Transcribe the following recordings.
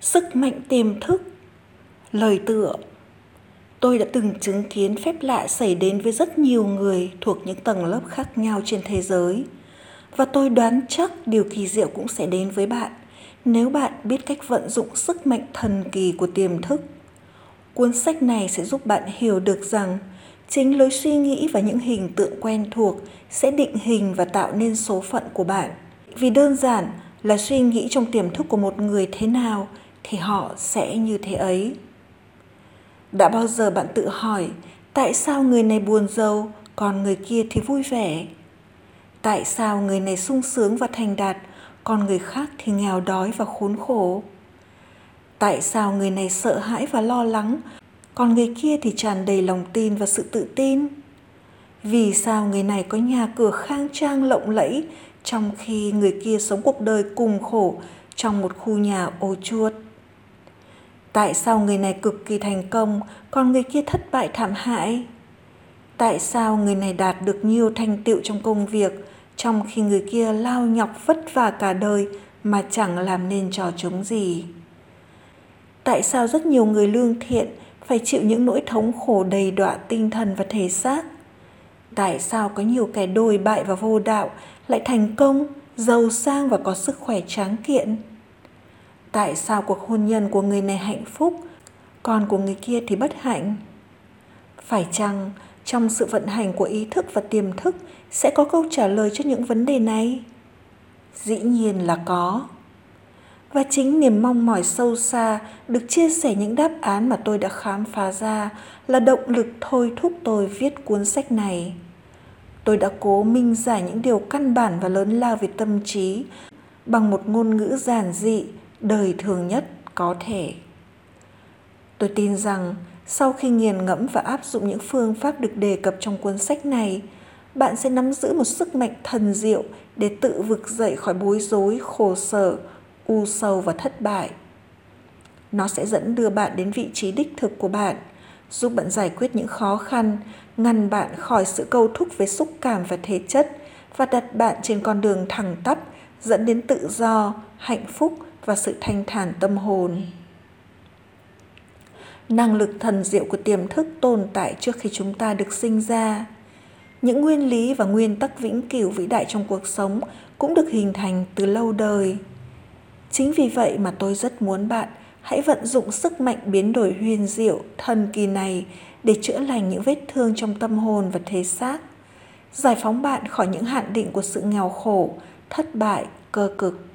Sức mạnh tiềm thức Lời tựa Tôi đã từng chứng kiến phép lạ xảy đến với rất nhiều người thuộc những tầng lớp khác nhau trên thế giới. Và tôi đoán chắc điều kỳ diệu cũng sẽ đến với bạn nếu bạn biết cách vận dụng sức mạnh thần kỳ của tiềm thức. Cuốn sách này sẽ giúp bạn hiểu được rằng chính lối suy nghĩ và những hình tượng quen thuộc sẽ định hình và tạo nên số phận của bạn. Vì đơn giản là suy nghĩ trong tiềm thức của một người thế nào thì họ sẽ như thế ấy. Đã bao giờ bạn tự hỏi, tại sao người này buồn giàu, còn người kia thì vui vẻ? Tại sao người này sung sướng và thành đạt, còn người khác thì nghèo đói và khốn khổ? Tại sao người này sợ hãi và lo lắng, còn người kia thì tràn đầy lòng tin và sự tự tin? Vì sao người này có nhà cửa khang trang lộng lẫy, trong khi người kia sống cuộc đời cùng khổ trong một khu nhà ô chuột tại sao người này cực kỳ thành công, còn người kia thất bại thảm hại? Tại sao người này đạt được nhiều thành tựu trong công việc, trong khi người kia lao nhọc vất vả cả đời mà chẳng làm nên trò chống gì? Tại sao rất nhiều người lương thiện phải chịu những nỗi thống khổ đầy đọa tinh thần và thể xác? Tại sao có nhiều kẻ đồi bại và vô đạo lại thành công, giàu sang và có sức khỏe tráng kiện? Tại sao cuộc hôn nhân của người này hạnh phúc còn của người kia thì bất hạnh? Phải chăng trong sự vận hành của ý thức và tiềm thức sẽ có câu trả lời cho những vấn đề này? Dĩ nhiên là có. Và chính niềm mong mỏi sâu xa được chia sẻ những đáp án mà tôi đã khám phá ra là động lực thôi thúc tôi viết cuốn sách này. Tôi đã cố minh giải những điều căn bản và lớn lao về tâm trí bằng một ngôn ngữ giản dị đời thường nhất có thể. Tôi tin rằng, sau khi nghiền ngẫm và áp dụng những phương pháp được đề cập trong cuốn sách này, bạn sẽ nắm giữ một sức mạnh thần diệu để tự vực dậy khỏi bối rối, khổ sở, u sầu và thất bại. Nó sẽ dẫn đưa bạn đến vị trí đích thực của bạn, giúp bạn giải quyết những khó khăn, ngăn bạn khỏi sự câu thúc về xúc cảm và thể chất và đặt bạn trên con đường thẳng tắp dẫn đến tự do, hạnh phúc và sự thanh thản tâm hồn. Năng lực thần diệu của tiềm thức tồn tại trước khi chúng ta được sinh ra. Những nguyên lý và nguyên tắc vĩnh cửu vĩ đại trong cuộc sống cũng được hình thành từ lâu đời. Chính vì vậy mà tôi rất muốn bạn hãy vận dụng sức mạnh biến đổi huyền diệu, thần kỳ này để chữa lành những vết thương trong tâm hồn và thể xác, giải phóng bạn khỏi những hạn định của sự nghèo khổ, thất bại, cơ cực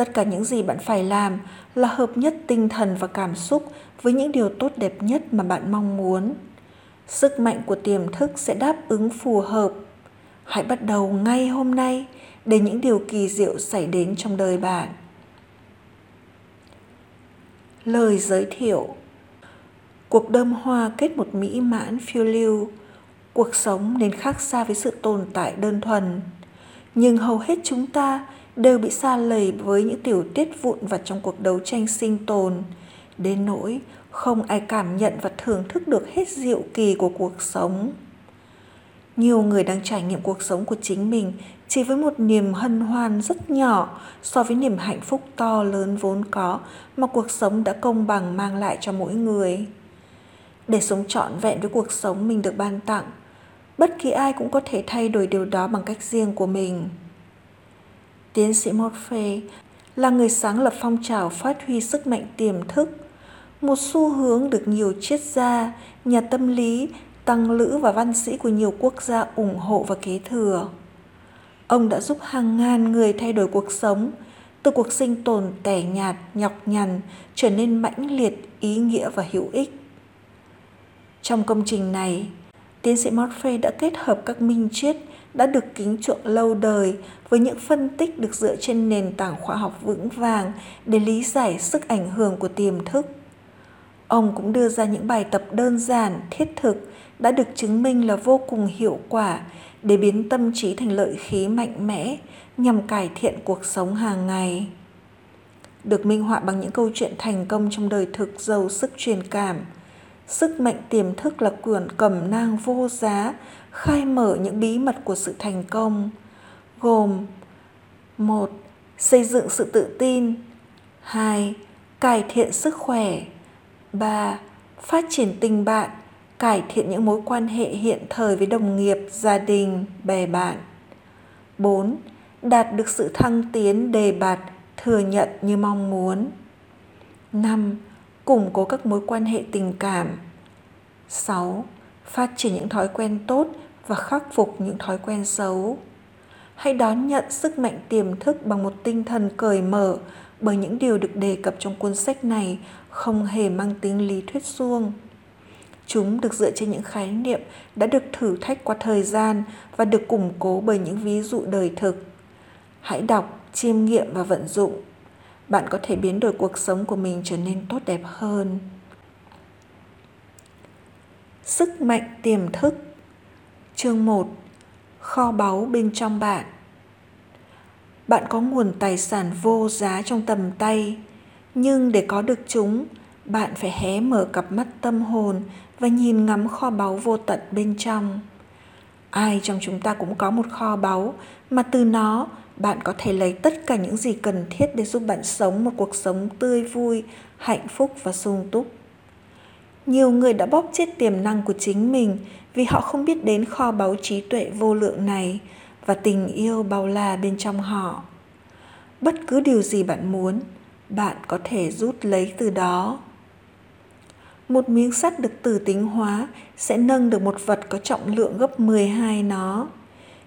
tất cả những gì bạn phải làm là hợp nhất tinh thần và cảm xúc với những điều tốt đẹp nhất mà bạn mong muốn. Sức mạnh của tiềm thức sẽ đáp ứng phù hợp. Hãy bắt đầu ngay hôm nay để những điều kỳ diệu xảy đến trong đời bạn. Lời giới thiệu. Cuộc đơm hoa kết một mỹ mãn phiêu lưu. Cuộc sống nên khác xa với sự tồn tại đơn thuần. Nhưng hầu hết chúng ta đều bị xa lầy với những tiểu tiết vụn vặt trong cuộc đấu tranh sinh tồn. Đến nỗi, không ai cảm nhận và thưởng thức được hết diệu kỳ của cuộc sống. Nhiều người đang trải nghiệm cuộc sống của chính mình chỉ với một niềm hân hoan rất nhỏ so với niềm hạnh phúc to lớn vốn có mà cuộc sống đã công bằng mang lại cho mỗi người. Để sống trọn vẹn với cuộc sống mình được ban tặng, bất kỳ ai cũng có thể thay đổi điều đó bằng cách riêng của mình. Tiến sĩ Morphe là người sáng lập phong trào phát huy sức mạnh tiềm thức, một xu hướng được nhiều triết gia, nhà tâm lý, tăng lữ và văn sĩ của nhiều quốc gia ủng hộ và kế thừa. Ông đã giúp hàng ngàn người thay đổi cuộc sống, từ cuộc sinh tồn tẻ nhạt, nhọc nhằn trở nên mãnh liệt, ý nghĩa và hữu ích. Trong công trình này, tiến sĩ Morphe đã kết hợp các minh triết đã được kính chuộng lâu đời với những phân tích được dựa trên nền tảng khoa học vững vàng để lý giải sức ảnh hưởng của tiềm thức. Ông cũng đưa ra những bài tập đơn giản, thiết thực đã được chứng minh là vô cùng hiệu quả để biến tâm trí thành lợi khí mạnh mẽ nhằm cải thiện cuộc sống hàng ngày. Được minh họa bằng những câu chuyện thành công trong đời thực giàu sức truyền cảm, sức mạnh tiềm thức là quyển cẩm nang vô giá khai mở những bí mật của sự thành công gồm một xây dựng sự tự tin hai cải thiện sức khỏe. 3. Phát triển tình bạn, cải thiện những mối quan hệ hiện thời với đồng nghiệp, gia đình, bè bạn. 4. Đạt được sự thăng tiến đề bạt, thừa nhận như mong muốn. 5. Củng cố các mối quan hệ tình cảm. 6. Phát triển những thói quen tốt và khắc phục những thói quen xấu. Hãy đón nhận sức mạnh tiềm thức bằng một tinh thần cởi mở bởi những điều được đề cập trong cuốn sách này không hề mang tính lý thuyết suông. Chúng được dựa trên những khái niệm đã được thử thách qua thời gian và được củng cố bởi những ví dụ đời thực. Hãy đọc, chiêm nghiệm và vận dụng. Bạn có thể biến đổi cuộc sống của mình trở nên tốt đẹp hơn. Sức mạnh tiềm thức Chương 1 Kho báu bên trong bạn Bạn có nguồn tài sản vô giá trong tầm tay, nhưng để có được chúng, bạn phải hé mở cặp mắt tâm hồn và nhìn ngắm kho báu vô tận bên trong. Ai trong chúng ta cũng có một kho báu mà từ nó bạn có thể lấy tất cả những gì cần thiết để giúp bạn sống một cuộc sống tươi vui, hạnh phúc và sung túc. Nhiều người đã bóp chết tiềm năng của chính mình vì họ không biết đến kho báu trí tuệ vô lượng này và tình yêu bao la bên trong họ. Bất cứ điều gì bạn muốn, bạn có thể rút lấy từ đó. Một miếng sắt được từ tính hóa sẽ nâng được một vật có trọng lượng gấp 12 nó.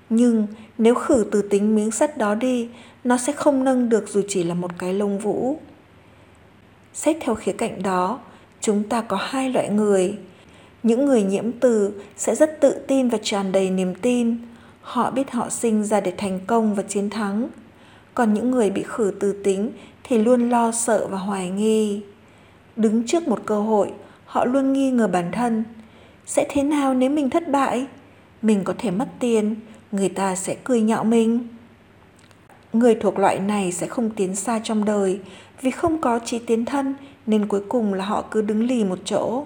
Nhưng nếu khử từ tính miếng sắt đó đi, nó sẽ không nâng được dù chỉ là một cái lông vũ. Xét theo khía cạnh đó, chúng ta có hai loại người. Những người nhiễm từ sẽ rất tự tin và tràn đầy niềm tin. Họ biết họ sinh ra để thành công và chiến thắng. Còn những người bị khử từ tính thì luôn lo sợ và hoài nghi. Đứng trước một cơ hội, họ luôn nghi ngờ bản thân. Sẽ thế nào nếu mình thất bại? Mình có thể mất tiền, người ta sẽ cười nhạo mình. Người thuộc loại này sẽ không tiến xa trong đời vì không có trí tiến thân nên cuối cùng là họ cứ đứng lì một chỗ.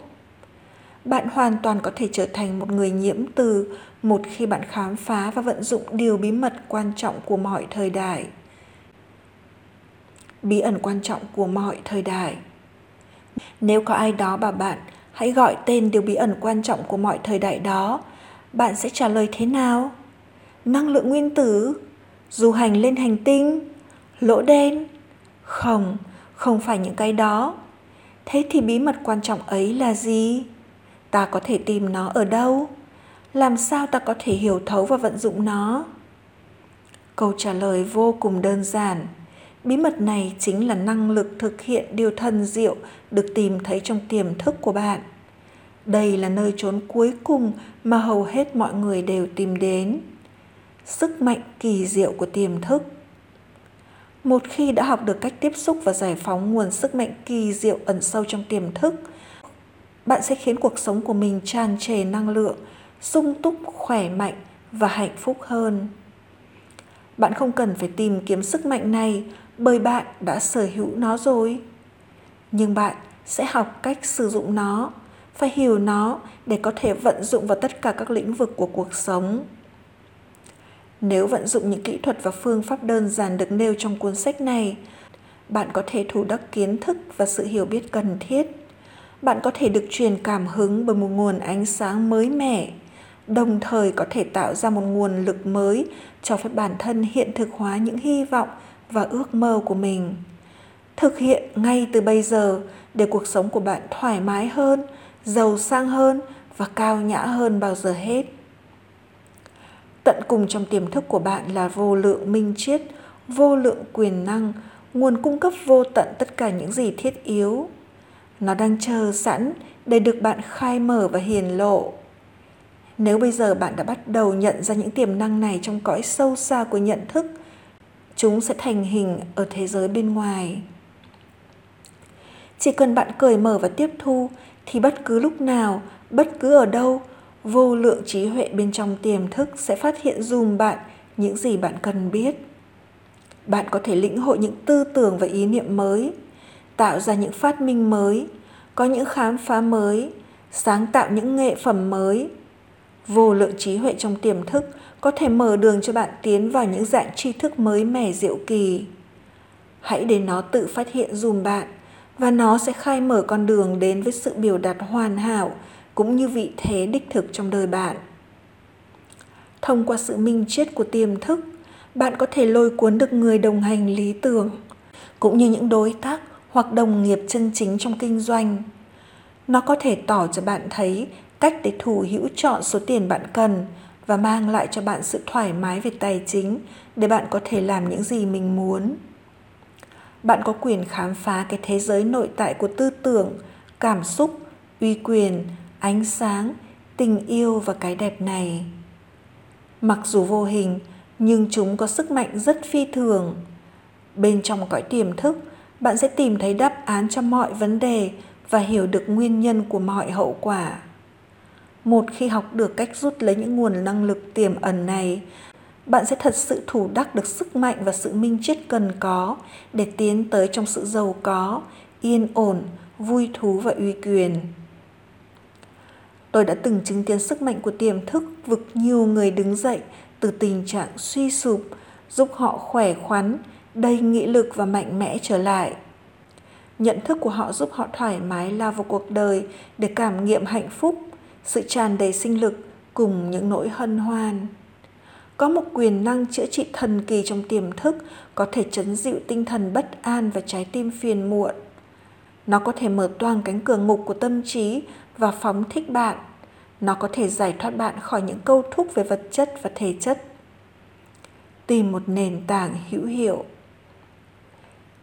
Bạn hoàn toàn có thể trở thành một người nhiễm từ một khi bạn khám phá và vận dụng điều bí mật quan trọng của mọi thời đại. Bí ẩn quan trọng của mọi thời đại. Nếu có ai đó bảo bạn hãy gọi tên điều bí ẩn quan trọng của mọi thời đại đó, bạn sẽ trả lời thế nào? Năng lượng nguyên tử, du hành lên hành tinh, lỗ đen? Không, không phải những cái đó. Thế thì bí mật quan trọng ấy là gì? Ta có thể tìm nó ở đâu? Làm sao ta có thể hiểu thấu và vận dụng nó? Câu trả lời vô cùng đơn giản. Bí mật này chính là năng lực thực hiện điều thần diệu được tìm thấy trong tiềm thức của bạn. Đây là nơi trốn cuối cùng mà hầu hết mọi người đều tìm đến. Sức mạnh kỳ diệu của tiềm thức một khi đã học được cách tiếp xúc và giải phóng nguồn sức mạnh kỳ diệu ẩn sâu trong tiềm thức, bạn sẽ khiến cuộc sống của mình tràn trề năng lượng, sung túc, khỏe mạnh và hạnh phúc hơn. Bạn không cần phải tìm kiếm sức mạnh này bởi bạn đã sở hữu nó rồi. Nhưng bạn sẽ học cách sử dụng nó, phải hiểu nó để có thể vận dụng vào tất cả các lĩnh vực của cuộc sống. Nếu vận dụng những kỹ thuật và phương pháp đơn giản được nêu trong cuốn sách này, bạn có thể thu đắc kiến thức và sự hiểu biết cần thiết. Bạn có thể được truyền cảm hứng bởi một nguồn ánh sáng mới mẻ, đồng thời có thể tạo ra một nguồn lực mới cho phép bản thân hiện thực hóa những hy vọng và ước mơ của mình. Thực hiện ngay từ bây giờ để cuộc sống của bạn thoải mái hơn, giàu sang hơn và cao nhã hơn bao giờ hết. Tận cùng trong tiềm thức của bạn là vô lượng minh triết, vô lượng quyền năng, nguồn cung cấp vô tận tất cả những gì thiết yếu. Nó đang chờ sẵn để được bạn khai mở và hiền lộ. Nếu bây giờ bạn đã bắt đầu nhận ra những tiềm năng này trong cõi sâu xa của nhận thức, chúng sẽ thành hình ở thế giới bên ngoài. Chỉ cần bạn cởi mở và tiếp thu thì bất cứ lúc nào, bất cứ ở đâu, vô lượng trí huệ bên trong tiềm thức sẽ phát hiện dùm bạn những gì bạn cần biết. Bạn có thể lĩnh hội những tư tưởng và ý niệm mới, tạo ra những phát minh mới, có những khám phá mới, sáng tạo những nghệ phẩm mới. Vô lượng trí huệ trong tiềm thức có thể mở đường cho bạn tiến vào những dạng tri thức mới mẻ diệu kỳ. Hãy để nó tự phát hiện dùm bạn và nó sẽ khai mở con đường đến với sự biểu đạt hoàn hảo cũng như vị thế đích thực trong đời bạn. Thông qua sự minh triết của tiềm thức, bạn có thể lôi cuốn được người đồng hành lý tưởng, cũng như những đối tác hoặc đồng nghiệp chân chính trong kinh doanh. Nó có thể tỏ cho bạn thấy cách để thủ hữu chọn số tiền bạn cần và mang lại cho bạn sự thoải mái về tài chính để bạn có thể làm những gì mình muốn. Bạn có quyền khám phá cái thế giới nội tại của tư tưởng, cảm xúc, uy quyền, ánh sáng, tình yêu và cái đẹp này. Mặc dù vô hình, nhưng chúng có sức mạnh rất phi thường. Bên trong cõi tiềm thức, bạn sẽ tìm thấy đáp án cho mọi vấn đề và hiểu được nguyên nhân của mọi hậu quả. Một khi học được cách rút lấy những nguồn năng lực tiềm ẩn này, bạn sẽ thật sự thủ đắc được sức mạnh và sự minh triết cần có để tiến tới trong sự giàu có, yên ổn, vui thú và uy quyền. Tôi đã từng chứng kiến sức mạnh của tiềm thức vực nhiều người đứng dậy từ tình trạng suy sụp, giúp họ khỏe khoắn, đầy nghị lực và mạnh mẽ trở lại. Nhận thức của họ giúp họ thoải mái lao vào cuộc đời để cảm nghiệm hạnh phúc, sự tràn đầy sinh lực cùng những nỗi hân hoan. Có một quyền năng chữa trị thần kỳ trong tiềm thức có thể chấn dịu tinh thần bất an và trái tim phiền muộn. Nó có thể mở toang cánh cửa ngục của tâm trí và phóng thích bạn. Nó có thể giải thoát bạn khỏi những câu thúc về vật chất và thể chất. Tìm một nền tảng hữu hiệu.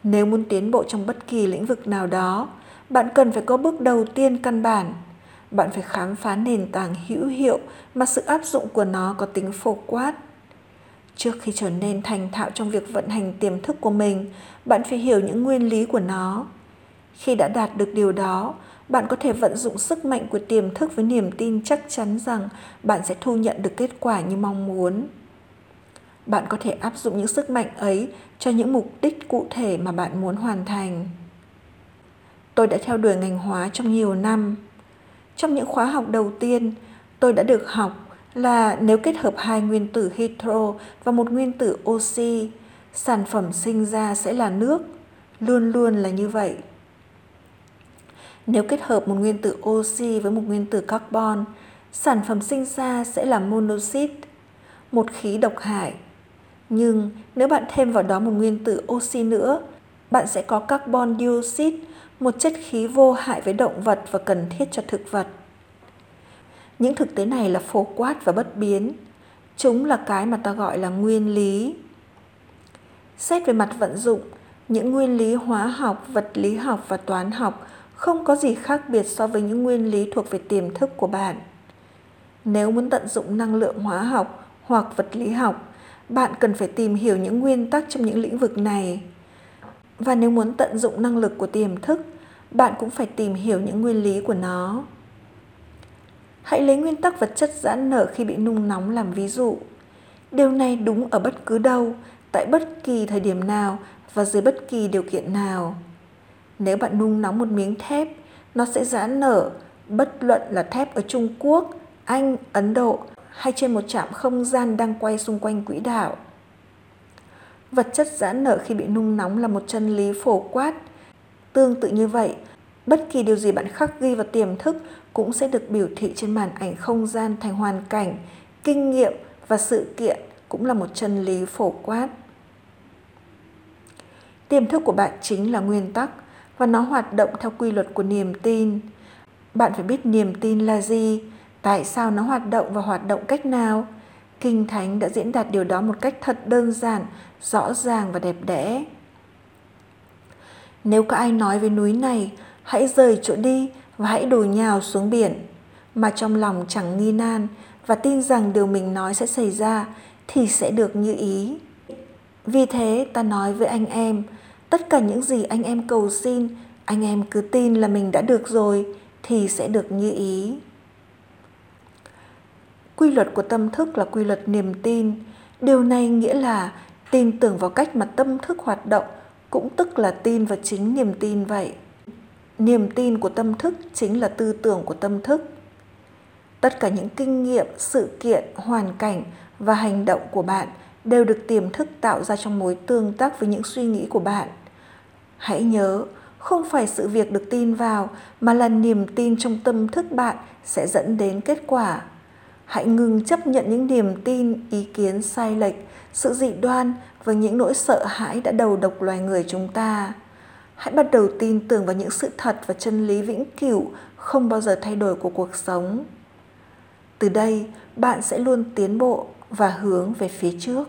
Nếu muốn tiến bộ trong bất kỳ lĩnh vực nào đó, bạn cần phải có bước đầu tiên căn bản. Bạn phải khám phá nền tảng hữu hiệu mà sự áp dụng của nó có tính phổ quát. Trước khi trở nên thành thạo trong việc vận hành tiềm thức của mình, bạn phải hiểu những nguyên lý của nó. Khi đã đạt được điều đó, bạn có thể vận dụng sức mạnh của tiềm thức với niềm tin chắc chắn rằng bạn sẽ thu nhận được kết quả như mong muốn. Bạn có thể áp dụng những sức mạnh ấy cho những mục đích cụ thể mà bạn muốn hoàn thành. Tôi đã theo đuổi ngành hóa trong nhiều năm. Trong những khóa học đầu tiên, tôi đã được học là nếu kết hợp hai nguyên tử hydro và một nguyên tử oxy, sản phẩm sinh ra sẽ là nước, luôn luôn là như vậy nếu kết hợp một nguyên tử oxy với một nguyên tử carbon, sản phẩm sinh ra sẽ là monoxit, một khí độc hại. Nhưng nếu bạn thêm vào đó một nguyên tử oxy nữa, bạn sẽ có carbon dioxide, một chất khí vô hại với động vật và cần thiết cho thực vật. Những thực tế này là phổ quát và bất biến. Chúng là cái mà ta gọi là nguyên lý. Xét về mặt vận dụng, những nguyên lý hóa học, vật lý học và toán học không có gì khác biệt so với những nguyên lý thuộc về tiềm thức của bạn. Nếu muốn tận dụng năng lượng hóa học hoặc vật lý học, bạn cần phải tìm hiểu những nguyên tắc trong những lĩnh vực này. Và nếu muốn tận dụng năng lực của tiềm thức, bạn cũng phải tìm hiểu những nguyên lý của nó. Hãy lấy nguyên tắc vật chất giãn nở khi bị nung nóng làm ví dụ. Điều này đúng ở bất cứ đâu, tại bất kỳ thời điểm nào và dưới bất kỳ điều kiện nào. Nếu bạn nung nóng một miếng thép, nó sẽ giãn nở, bất luận là thép ở Trung Quốc, Anh, Ấn Độ hay trên một trạm không gian đang quay xung quanh quỹ đạo. Vật chất giãn nở khi bị nung nóng là một chân lý phổ quát. Tương tự như vậy, bất kỳ điều gì bạn khắc ghi vào tiềm thức cũng sẽ được biểu thị trên màn ảnh không gian thành hoàn cảnh, kinh nghiệm và sự kiện cũng là một chân lý phổ quát. Tiềm thức của bạn chính là nguyên tắc, và nó hoạt động theo quy luật của niềm tin. Bạn phải biết niềm tin là gì, tại sao nó hoạt động và hoạt động cách nào. Kinh Thánh đã diễn đạt điều đó một cách thật đơn giản, rõ ràng và đẹp đẽ. Nếu có ai nói với núi này, hãy rời chỗ đi và hãy đổ nhào xuống biển, mà trong lòng chẳng nghi nan và tin rằng điều mình nói sẽ xảy ra, thì sẽ được như ý. Vì thế ta nói với anh em, tất cả những gì anh em cầu xin, anh em cứ tin là mình đã được rồi, thì sẽ được như ý. Quy luật của tâm thức là quy luật niềm tin. Điều này nghĩa là tin tưởng vào cách mà tâm thức hoạt động, cũng tức là tin vào chính niềm tin vậy. Niềm tin của tâm thức chính là tư tưởng của tâm thức. Tất cả những kinh nghiệm, sự kiện, hoàn cảnh và hành động của bạn đều được tiềm thức tạo ra trong mối tương tác với những suy nghĩ của bạn hãy nhớ, không phải sự việc được tin vào, mà là niềm tin trong tâm thức bạn sẽ dẫn đến kết quả. Hãy ngừng chấp nhận những niềm tin, ý kiến sai lệch, sự dị đoan và những nỗi sợ hãi đã đầu độc loài người chúng ta. Hãy bắt đầu tin tưởng vào những sự thật và chân lý vĩnh cửu không bao giờ thay đổi của cuộc sống. Từ đây, bạn sẽ luôn tiến bộ và hướng về phía trước.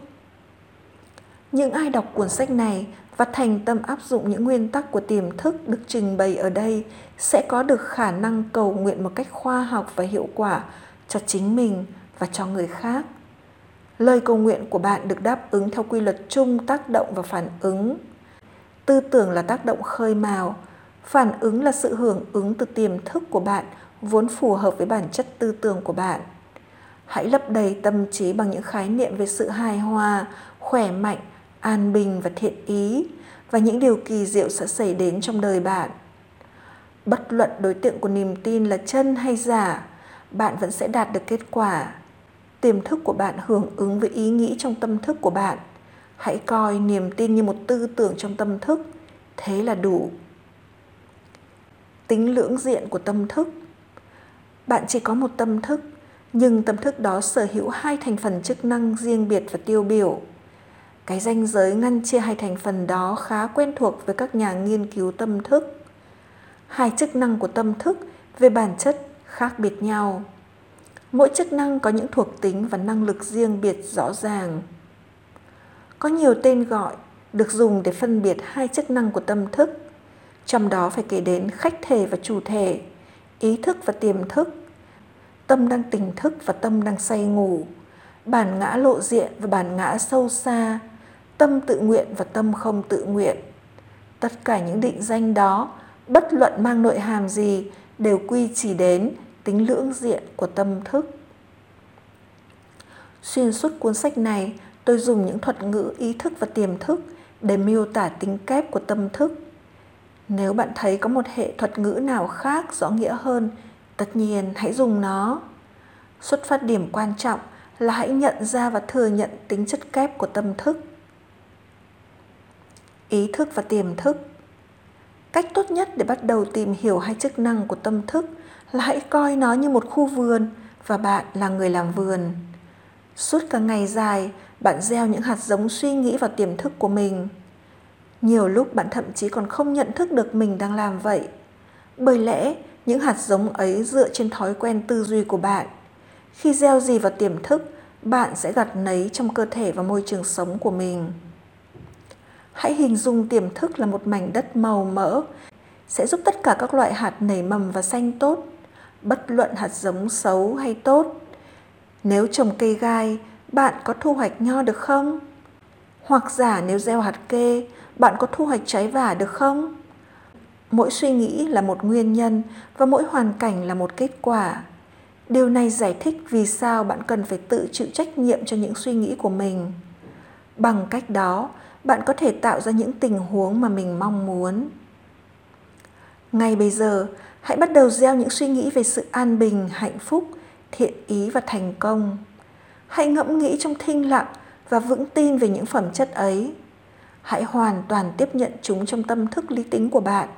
Những ai đọc cuốn sách này và thành tâm áp dụng những nguyên tắc của tiềm thức được trình bày ở đây sẽ có được khả năng cầu nguyện một cách khoa học và hiệu quả cho chính mình và cho người khác. Lời cầu nguyện của bạn được đáp ứng theo quy luật chung tác động và phản ứng. Tư tưởng là tác động khơi mào, phản ứng là sự hưởng ứng từ tiềm thức của bạn vốn phù hợp với bản chất tư tưởng của bạn. Hãy lấp đầy tâm trí bằng những khái niệm về sự hài hòa, khỏe mạnh an bình và thiện ý, và những điều kỳ diệu sẽ xảy đến trong đời bạn. Bất luận đối tượng của niềm tin là chân hay giả, bạn vẫn sẽ đạt được kết quả. Tiềm thức của bạn hưởng ứng với ý nghĩ trong tâm thức của bạn. Hãy coi niềm tin như một tư tưởng trong tâm thức. Thế là đủ. Tính lưỡng diện của tâm thức. Bạn chỉ có một tâm thức, nhưng tâm thức đó sở hữu hai thành phần chức năng riêng biệt và tiêu biểu cái ranh giới ngăn chia hai thành phần đó khá quen thuộc với các nhà nghiên cứu tâm thức. Hai chức năng của tâm thức về bản chất khác biệt nhau. Mỗi chức năng có những thuộc tính và năng lực riêng biệt rõ ràng. Có nhiều tên gọi được dùng để phân biệt hai chức năng của tâm thức, trong đó phải kể đến khách thể và chủ thể, ý thức và tiềm thức, tâm đang tỉnh thức và tâm đang say ngủ, bản ngã lộ diện và bản ngã sâu xa tâm tự nguyện và tâm không tự nguyện. Tất cả những định danh đó, bất luận mang nội hàm gì, đều quy chỉ đến tính lưỡng diện của tâm thức. Xuyên suốt cuốn sách này, tôi dùng những thuật ngữ ý thức và tiềm thức để miêu tả tính kép của tâm thức. Nếu bạn thấy có một hệ thuật ngữ nào khác rõ nghĩa hơn, tất nhiên hãy dùng nó. Xuất phát điểm quan trọng là hãy nhận ra và thừa nhận tính chất kép của tâm thức ý thức và tiềm thức. Cách tốt nhất để bắt đầu tìm hiểu hai chức năng của tâm thức là hãy coi nó như một khu vườn và bạn là người làm vườn. Suốt cả ngày dài, bạn gieo những hạt giống suy nghĩ vào tiềm thức của mình. Nhiều lúc bạn thậm chí còn không nhận thức được mình đang làm vậy. Bởi lẽ, những hạt giống ấy dựa trên thói quen tư duy của bạn. Khi gieo gì vào tiềm thức, bạn sẽ gặt nấy trong cơ thể và môi trường sống của mình hãy hình dung tiềm thức là một mảnh đất màu mỡ, sẽ giúp tất cả các loại hạt nảy mầm và xanh tốt, bất luận hạt giống xấu hay tốt. Nếu trồng cây gai, bạn có thu hoạch nho được không? Hoặc giả nếu gieo hạt kê, bạn có thu hoạch trái vả được không? Mỗi suy nghĩ là một nguyên nhân và mỗi hoàn cảnh là một kết quả. Điều này giải thích vì sao bạn cần phải tự chịu trách nhiệm cho những suy nghĩ của mình. Bằng cách đó bạn có thể tạo ra những tình huống mà mình mong muốn. Ngay bây giờ, hãy bắt đầu gieo những suy nghĩ về sự an bình, hạnh phúc, thiện ý và thành công. Hãy ngẫm nghĩ trong thinh lặng và vững tin về những phẩm chất ấy. Hãy hoàn toàn tiếp nhận chúng trong tâm thức lý tính của bạn.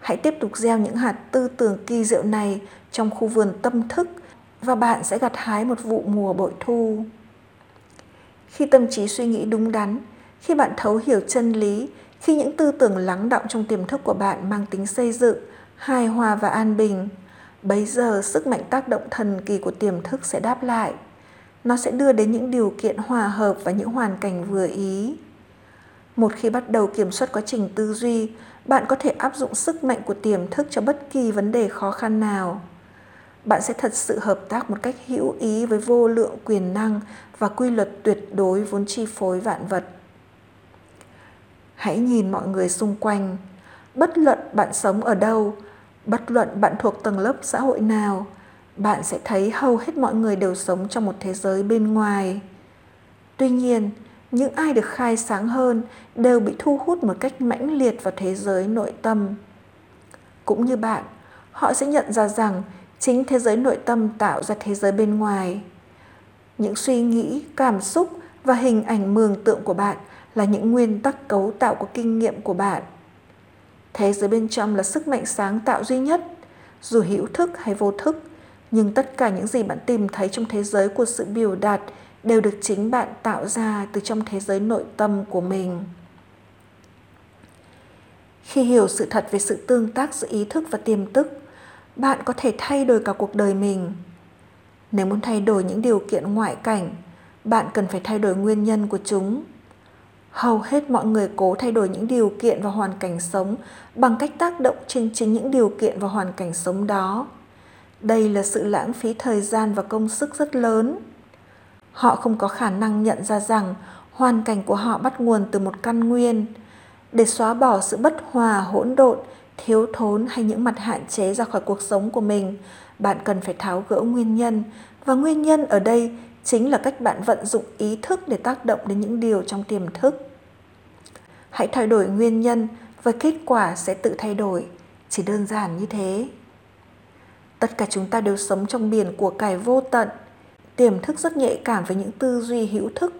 Hãy tiếp tục gieo những hạt tư tưởng kỳ diệu này trong khu vườn tâm thức và bạn sẽ gặt hái một vụ mùa bội thu. Khi tâm trí suy nghĩ đúng đắn khi bạn thấu hiểu chân lý, khi những tư tưởng lắng động trong tiềm thức của bạn mang tính xây dựng, hài hòa và an bình, bấy giờ sức mạnh tác động thần kỳ của tiềm thức sẽ đáp lại. Nó sẽ đưa đến những điều kiện hòa hợp và những hoàn cảnh vừa ý. Một khi bắt đầu kiểm soát quá trình tư duy, bạn có thể áp dụng sức mạnh của tiềm thức cho bất kỳ vấn đề khó khăn nào. Bạn sẽ thật sự hợp tác một cách hữu ý với vô lượng quyền năng và quy luật tuyệt đối vốn chi phối vạn vật hãy nhìn mọi người xung quanh. Bất luận bạn sống ở đâu, bất luận bạn thuộc tầng lớp xã hội nào, bạn sẽ thấy hầu hết mọi người đều sống trong một thế giới bên ngoài. Tuy nhiên, những ai được khai sáng hơn đều bị thu hút một cách mãnh liệt vào thế giới nội tâm. Cũng như bạn, họ sẽ nhận ra rằng chính thế giới nội tâm tạo ra thế giới bên ngoài. Những suy nghĩ, cảm xúc và hình ảnh mường tượng của bạn là những nguyên tắc cấu tạo của kinh nghiệm của bạn Thế giới bên trong là sức mạnh sáng tạo duy nhất, dù hữu thức hay vô thức, nhưng tất cả những gì bạn tìm thấy trong thế giới của sự biểu đạt đều được chính bạn tạo ra từ trong thế giới nội tâm của mình. Khi hiểu sự thật về sự tương tác giữa ý thức và tiềm thức, bạn có thể thay đổi cả cuộc đời mình. Nếu muốn thay đổi những điều kiện ngoại cảnh, bạn cần phải thay đổi nguyên nhân của chúng hầu hết mọi người cố thay đổi những điều kiện và hoàn cảnh sống bằng cách tác động trên chính những điều kiện và hoàn cảnh sống đó. Đây là sự lãng phí thời gian và công sức rất lớn. Họ không có khả năng nhận ra rằng hoàn cảnh của họ bắt nguồn từ một căn nguyên. Để xóa bỏ sự bất hòa, hỗn độn, thiếu thốn hay những mặt hạn chế ra khỏi cuộc sống của mình, bạn cần phải tháo gỡ nguyên nhân. Và nguyên nhân ở đây chính là cách bạn vận dụng ý thức để tác động đến những điều trong tiềm thức. Hãy thay đổi nguyên nhân và kết quả sẽ tự thay đổi, chỉ đơn giản như thế. Tất cả chúng ta đều sống trong biển của cải vô tận. Tiềm thức rất nhạy cảm với những tư duy hữu thức.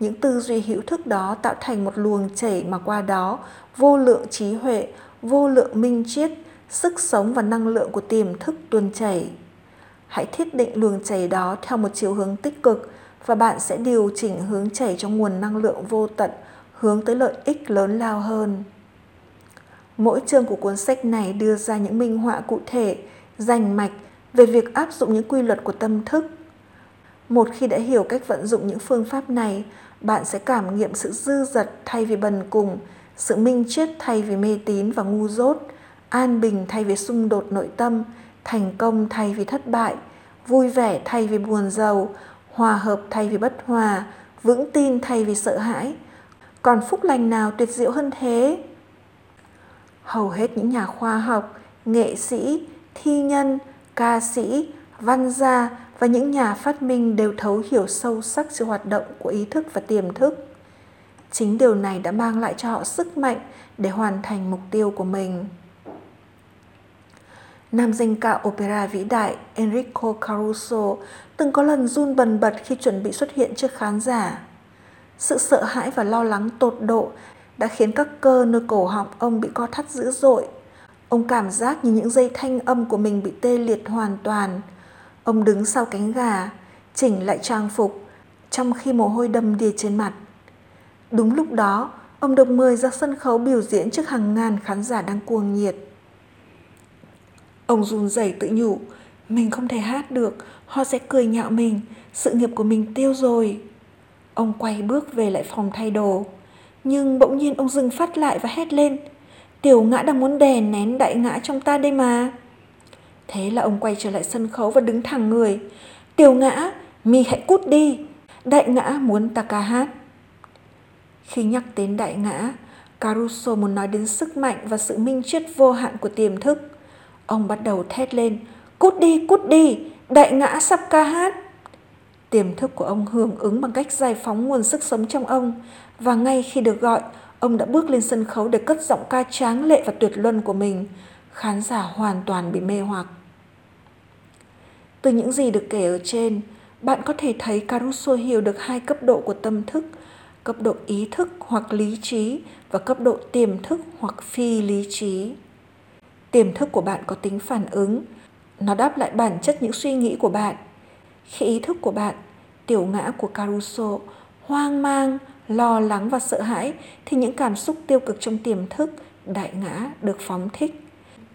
Những tư duy hữu thức đó tạo thành một luồng chảy mà qua đó vô lượng trí huệ, vô lượng minh triết, sức sống và năng lượng của tiềm thức tuôn chảy hãy thiết định luồng chảy đó theo một chiều hướng tích cực và bạn sẽ điều chỉnh hướng chảy trong nguồn năng lượng vô tận hướng tới lợi ích lớn lao hơn. Mỗi chương của cuốn sách này đưa ra những minh họa cụ thể, rành mạch về việc áp dụng những quy luật của tâm thức. Một khi đã hiểu cách vận dụng những phương pháp này, bạn sẽ cảm nghiệm sự dư dật thay vì bần cùng, sự minh triết thay vì mê tín và ngu dốt, an bình thay vì xung đột nội tâm thành công thay vì thất bại, vui vẻ thay vì buồn giàu, hòa hợp thay vì bất hòa, vững tin thay vì sợ hãi. Còn phúc lành nào tuyệt diệu hơn thế? Hầu hết những nhà khoa học, nghệ sĩ, thi nhân, ca sĩ, văn gia và những nhà phát minh đều thấu hiểu sâu sắc sự hoạt động của ý thức và tiềm thức. Chính điều này đã mang lại cho họ sức mạnh để hoàn thành mục tiêu của mình nam danh ca opera vĩ đại Enrico Caruso từng có lần run bần bật khi chuẩn bị xuất hiện trước khán giả. Sự sợ hãi và lo lắng tột độ đã khiến các cơ nơi cổ họng ông bị co thắt dữ dội. Ông cảm giác như những dây thanh âm của mình bị tê liệt hoàn toàn. Ông đứng sau cánh gà, chỉnh lại trang phục, trong khi mồ hôi đầm đìa trên mặt. Đúng lúc đó, ông được mời ra sân khấu biểu diễn trước hàng ngàn khán giả đang cuồng nhiệt. Ông run rẩy tự nhủ, mình không thể hát được, họ sẽ cười nhạo mình, sự nghiệp của mình tiêu rồi. Ông quay bước về lại phòng thay đồ. Nhưng bỗng nhiên ông dừng phát lại và hét lên. Tiểu ngã đang muốn đè nén đại ngã trong ta đây mà. Thế là ông quay trở lại sân khấu và đứng thẳng người. Tiểu ngã, mi hãy cút đi. Đại ngã muốn ta ca hát. Khi nhắc đến đại ngã, Caruso muốn nói đến sức mạnh và sự minh triết vô hạn của tiềm thức. Ông bắt đầu thét lên, cút đi, cút đi, đại ngã sắp ca hát. Tiềm thức của ông hưởng ứng bằng cách giải phóng nguồn sức sống trong ông và ngay khi được gọi, ông đã bước lên sân khấu để cất giọng ca tráng lệ và tuyệt luân của mình. Khán giả hoàn toàn bị mê hoặc. Từ những gì được kể ở trên, bạn có thể thấy Caruso hiểu được hai cấp độ của tâm thức, cấp độ ý thức hoặc lý trí và cấp độ tiềm thức hoặc phi lý trí tiềm thức của bạn có tính phản ứng. Nó đáp lại bản chất những suy nghĩ của bạn. Khi ý thức của bạn, tiểu ngã của caruso, hoang mang, lo lắng và sợ hãi, thì những cảm xúc tiêu cực trong tiềm thức, đại ngã được phóng thích.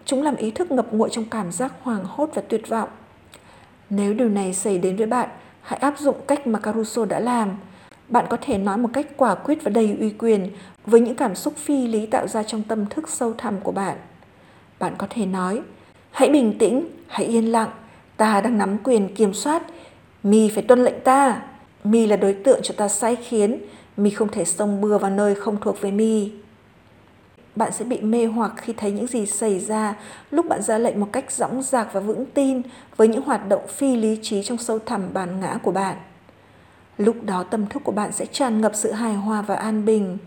Chúng làm ý thức ngập nguội trong cảm giác hoảng hốt và tuyệt vọng. Nếu điều này xảy đến với bạn, hãy áp dụng cách mà caruso đã làm. Bạn có thể nói một cách quả quyết và đầy uy quyền với những cảm xúc phi lý tạo ra trong tâm thức sâu thẳm của bạn bạn có thể nói. Hãy bình tĩnh, hãy yên lặng. Ta đang nắm quyền kiểm soát. Mi phải tuân lệnh ta. Mi là đối tượng cho ta sai khiến. Mi không thể xông bừa vào nơi không thuộc về mi. Bạn sẽ bị mê hoặc khi thấy những gì xảy ra. Lúc bạn ra lệnh một cách dõng dạc và vững tin với những hoạt động phi lý trí trong sâu thẳm bản ngã của bạn. Lúc đó tâm thức của bạn sẽ tràn ngập sự hài hòa và an bình.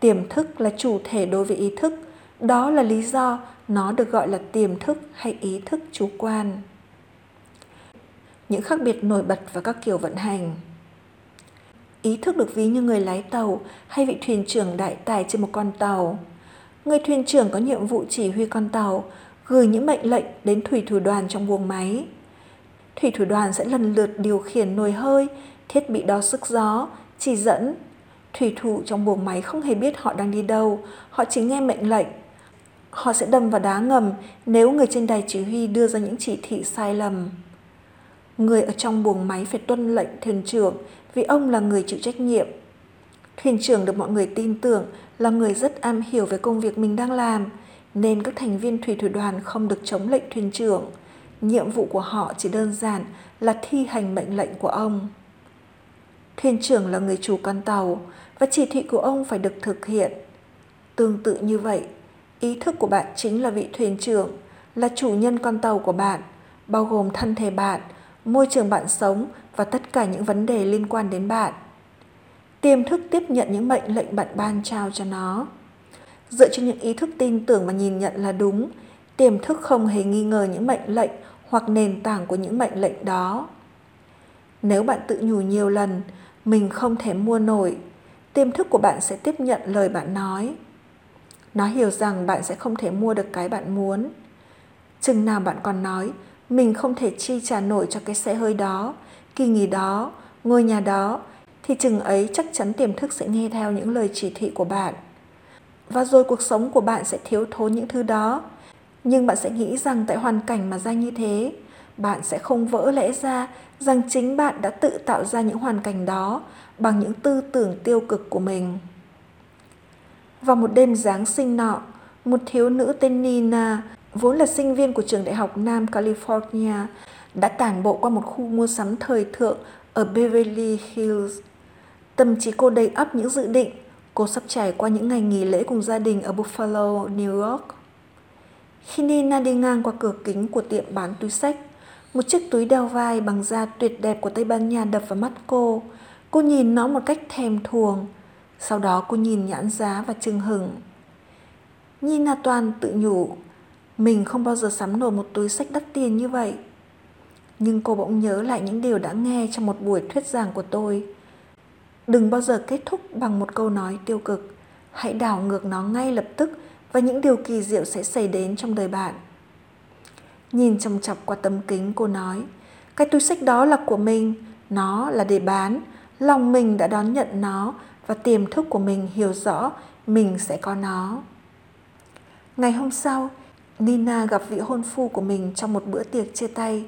Tiềm thức là chủ thể đối với ý thức. Đó là lý do nó được gọi là tiềm thức hay ý thức chủ quan những khác biệt nổi bật và các kiểu vận hành ý thức được ví như người lái tàu hay vị thuyền trưởng đại tài trên một con tàu người thuyền trưởng có nhiệm vụ chỉ huy con tàu, gửi những mệnh lệnh đến thủy thủ đoàn trong buồng máy. Thủy thủ đoàn sẽ lần lượt điều khiển nồi hơi, thiết bị đo sức gió, chỉ dẫn. Thủy thủ trong buồng máy không hề biết họ đang đi đâu, họ chỉ nghe mệnh lệnh. Họ sẽ đâm vào đá ngầm nếu người trên đài chỉ huy đưa ra những chỉ thị sai lầm. Người ở trong buồng máy phải tuân lệnh thuyền trưởng vì ông là người chịu trách nhiệm. Thuyền trưởng được mọi người tin tưởng là người rất am hiểu về công việc mình đang làm, nên các thành viên thủy thủ đoàn không được chống lệnh thuyền trưởng. Nhiệm vụ của họ chỉ đơn giản là thi hành mệnh lệnh của ông. Thuyền trưởng là người chủ con tàu và chỉ thị của ông phải được thực hiện. Tương tự như vậy, ý thức của bạn chính là vị thuyền trưởng, là chủ nhân con tàu của bạn, bao gồm thân thể bạn, môi trường bạn sống và tất cả những vấn đề liên quan đến bạn. Tiềm thức tiếp nhận những mệnh lệnh bạn ban trao cho nó. Dựa trên những ý thức tin tưởng và nhìn nhận là đúng, tiềm thức không hề nghi ngờ những mệnh lệnh hoặc nền tảng của những mệnh lệnh đó. Nếu bạn tự nhủ nhiều lần, mình không thể mua nổi, tiềm thức của bạn sẽ tiếp nhận lời bạn nói. Nó hiểu rằng bạn sẽ không thể mua được cái bạn muốn. Chừng nào bạn còn nói, mình không thể chi trả nổi cho cái xe hơi đó, kỳ nghỉ đó, ngôi nhà đó, thì chừng ấy chắc chắn tiềm thức sẽ nghe theo những lời chỉ thị của bạn. Và rồi cuộc sống của bạn sẽ thiếu thốn những thứ đó. Nhưng bạn sẽ nghĩ rằng tại hoàn cảnh mà ra như thế, bạn sẽ không vỡ lẽ ra rằng chính bạn đã tự tạo ra những hoàn cảnh đó bằng những tư tưởng tiêu cực của mình. Vào một đêm Giáng sinh nọ, một thiếu nữ tên Nina, vốn là sinh viên của trường đại học Nam California, đã tản bộ qua một khu mua sắm thời thượng ở Beverly Hills. Tâm trí cô đầy ắp những dự định, cô sắp trải qua những ngày nghỉ lễ cùng gia đình ở Buffalo, New York. Khi Nina đi ngang qua cửa kính của tiệm bán túi sách, một chiếc túi đeo vai bằng da tuyệt đẹp của Tây Ban Nha đập vào mắt cô. Cô nhìn nó một cách thèm thuồng. Sau đó cô nhìn nhãn giá và chưng hừng. là Toàn tự nhủ, mình không bao giờ sắm nổi một túi sách đắt tiền như vậy. Nhưng cô bỗng nhớ lại những điều đã nghe trong một buổi thuyết giảng của tôi. Đừng bao giờ kết thúc bằng một câu nói tiêu cực. Hãy đảo ngược nó ngay lập tức và những điều kỳ diệu sẽ xảy đến trong đời bạn. Nhìn chòng chọc qua tấm kính cô nói, cái túi sách đó là của mình, nó là để bán, lòng mình đã đón nhận nó và tiềm thức của mình hiểu rõ mình sẽ có nó. Ngày hôm sau, Nina gặp vị hôn phu của mình trong một bữa tiệc chia tay.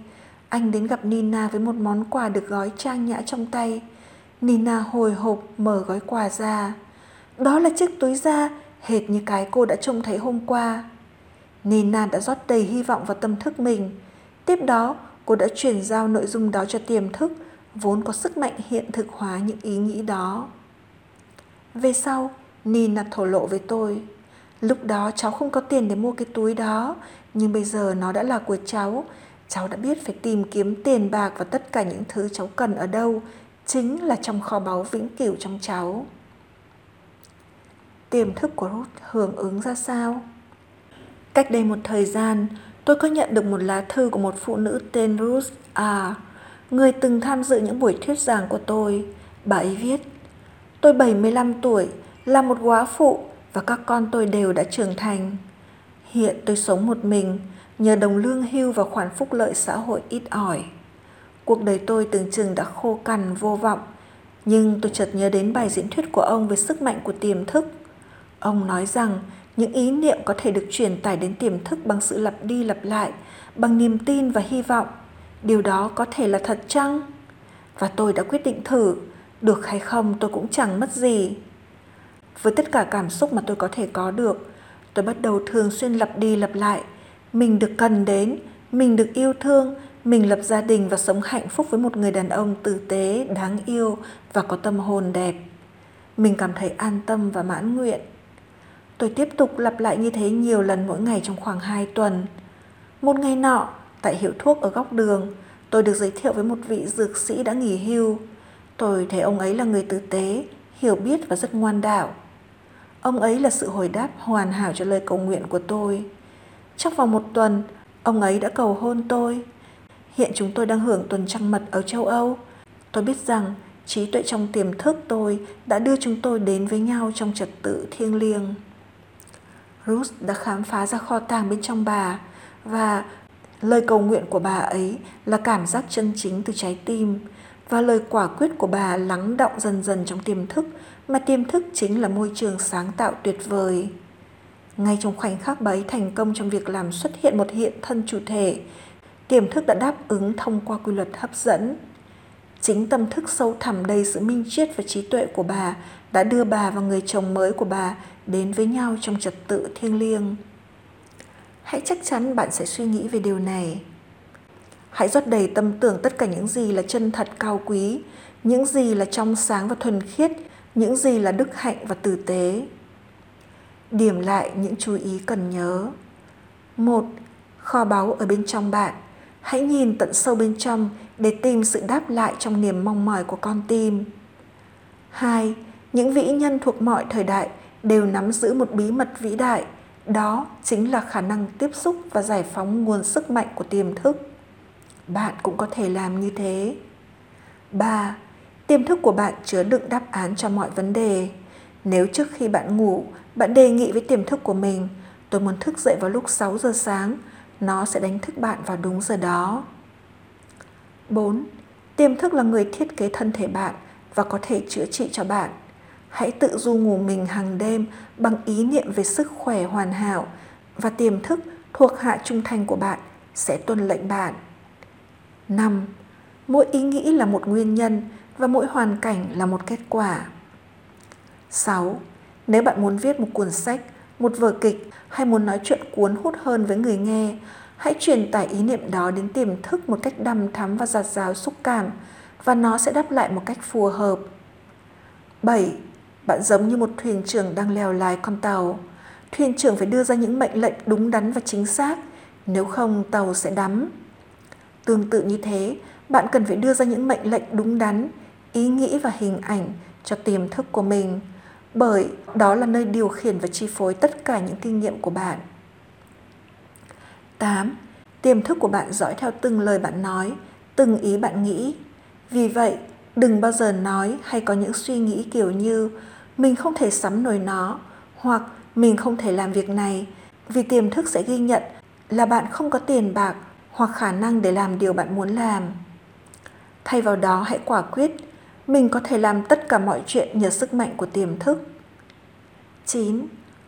Anh đến gặp Nina với một món quà được gói trang nhã trong tay. Nina hồi hộp mở gói quà ra. Đó là chiếc túi da hệt như cái cô đã trông thấy hôm qua. Nina đã rót đầy hy vọng vào tâm thức mình. Tiếp đó, cô đã chuyển giao nội dung đó cho tiềm thức, vốn có sức mạnh hiện thực hóa những ý nghĩ đó. Về sau, Nina thổ lộ với tôi. Lúc đó cháu không có tiền để mua cái túi đó, nhưng bây giờ nó đã là của cháu. Cháu đã biết phải tìm kiếm tiền bạc và tất cả những thứ cháu cần ở đâu, chính là trong kho báu vĩnh cửu trong cháu. Tiềm thức của Ruth hưởng ứng ra sao? Cách đây một thời gian, tôi có nhận được một lá thư của một phụ nữ tên Ruth A, người từng tham dự những buổi thuyết giảng của tôi. Bà ấy viết, tôi 75 tuổi, là một góa phụ và các con tôi đều đã trưởng thành. Hiện tôi sống một mình, nhờ đồng lương hưu và khoản phúc lợi xã hội ít ỏi. Cuộc đời tôi từng chừng đã khô cằn vô vọng, nhưng tôi chợt nhớ đến bài diễn thuyết của ông về sức mạnh của tiềm thức. Ông nói rằng những ý niệm có thể được truyền tải đến tiềm thức bằng sự lặp đi lặp lại, bằng niềm tin và hy vọng. Điều đó có thể là thật chăng? Và tôi đã quyết định thử, được hay không tôi cũng chẳng mất gì. Với tất cả cảm xúc mà tôi có thể có được, tôi bắt đầu thường xuyên lặp đi lặp lại. Mình được cần đến, mình được yêu thương, mình lập gia đình và sống hạnh phúc với một người đàn ông tử tế, đáng yêu và có tâm hồn đẹp. Mình cảm thấy an tâm và mãn nguyện. Tôi tiếp tục lặp lại như thế nhiều lần mỗi ngày trong khoảng 2 tuần. Một ngày nọ, tại hiệu thuốc ở góc đường, tôi được giới thiệu với một vị dược sĩ đã nghỉ hưu. Tôi thấy ông ấy là người tử tế, hiểu biết và rất ngoan đạo. Ông ấy là sự hồi đáp hoàn hảo cho lời cầu nguyện của tôi. Trong vòng một tuần, ông ấy đã cầu hôn tôi. Hiện chúng tôi đang hưởng tuần trăng mật ở châu Âu. Tôi biết rằng trí tuệ trong tiềm thức tôi đã đưa chúng tôi đến với nhau trong trật tự thiêng liêng. Ruth đã khám phá ra kho tàng bên trong bà và lời cầu nguyện của bà ấy là cảm giác chân chính từ trái tim và lời quả quyết của bà lắng động dần dần trong tiềm thức mà tiềm thức chính là môi trường sáng tạo tuyệt vời. Ngay trong khoảnh khắc bà ấy thành công trong việc làm xuất hiện một hiện thân chủ thể, tiềm thức đã đáp ứng thông qua quy luật hấp dẫn. Chính tâm thức sâu thẳm đầy sự minh triết và trí tuệ của bà đã đưa bà và người chồng mới của bà đến với nhau trong trật tự thiêng liêng. Hãy chắc chắn bạn sẽ suy nghĩ về điều này. Hãy rót đầy tâm tưởng tất cả những gì là chân thật cao quý, những gì là trong sáng và thuần khiết, những gì là đức hạnh và tử tế. Điểm lại những chú ý cần nhớ. Một, kho báu ở bên trong bạn. Hãy nhìn tận sâu bên trong để tìm sự đáp lại trong niềm mong mỏi của con tim. Hai, những vĩ nhân thuộc mọi thời đại đều nắm giữ một bí mật vĩ đại, đó chính là khả năng tiếp xúc và giải phóng nguồn sức mạnh của tiềm thức. Bạn cũng có thể làm như thế. 3. Tiềm thức của bạn chứa đựng đáp án cho mọi vấn đề. Nếu trước khi bạn ngủ, bạn đề nghị với tiềm thức của mình, tôi muốn thức dậy vào lúc 6 giờ sáng, nó sẽ đánh thức bạn vào đúng giờ đó. 4. Tiềm thức là người thiết kế thân thể bạn và có thể chữa trị cho bạn. Hãy tự du ngủ mình hàng đêm bằng ý niệm về sức khỏe hoàn hảo và tiềm thức thuộc hạ trung thành của bạn sẽ tuân lệnh bạn. 5. Mỗi ý nghĩ là một nguyên nhân và mỗi hoàn cảnh là một kết quả. 6. Nếu bạn muốn viết một cuốn sách, một vở kịch hay muốn nói chuyện cuốn hút hơn với người nghe, hãy truyền tải ý niệm đó đến tiềm thức một cách đầm thắm và giạt rào xúc cảm và nó sẽ đáp lại một cách phù hợp. 7. Bạn giống như một thuyền trưởng đang lèo lái con tàu. Thuyền trưởng phải đưa ra những mệnh lệnh đúng đắn và chính xác, nếu không tàu sẽ đắm. Tương tự như thế, bạn cần phải đưa ra những mệnh lệnh đúng đắn, ý nghĩ và hình ảnh cho tiềm thức của mình, bởi đó là nơi điều khiển và chi phối tất cả những kinh nghiệm của bạn. 8. Tiềm thức của bạn dõi theo từng lời bạn nói, từng ý bạn nghĩ. Vì vậy, đừng bao giờ nói hay có những suy nghĩ kiểu như mình không thể sắm nổi nó hoặc mình không thể làm việc này vì tiềm thức sẽ ghi nhận là bạn không có tiền bạc hoặc khả năng để làm điều bạn muốn làm. Thay vào đó hãy quả quyết, mình có thể làm tất cả mọi chuyện nhờ sức mạnh của tiềm thức. 9.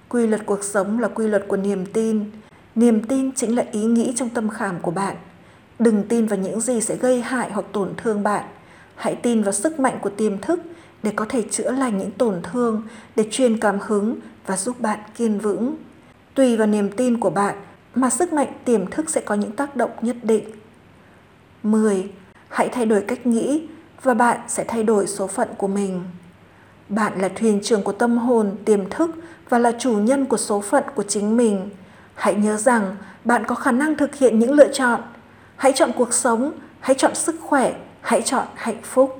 Quy luật cuộc sống là quy luật của niềm tin. Niềm tin chính là ý nghĩ trong tâm khảm của bạn. Đừng tin vào những gì sẽ gây hại hoặc tổn thương bạn. Hãy tin vào sức mạnh của tiềm thức để có thể chữa lành những tổn thương, để truyền cảm hứng và giúp bạn kiên vững. Tùy vào niềm tin của bạn mà sức mạnh tiềm thức sẽ có những tác động nhất định. 10. Hãy thay đổi cách nghĩ và bạn sẽ thay đổi số phận của mình. Bạn là thuyền trưởng của tâm hồn, tiềm thức và là chủ nhân của số phận của chính mình. Hãy nhớ rằng bạn có khả năng thực hiện những lựa chọn. Hãy chọn cuộc sống, hãy chọn sức khỏe, hãy chọn hạnh phúc.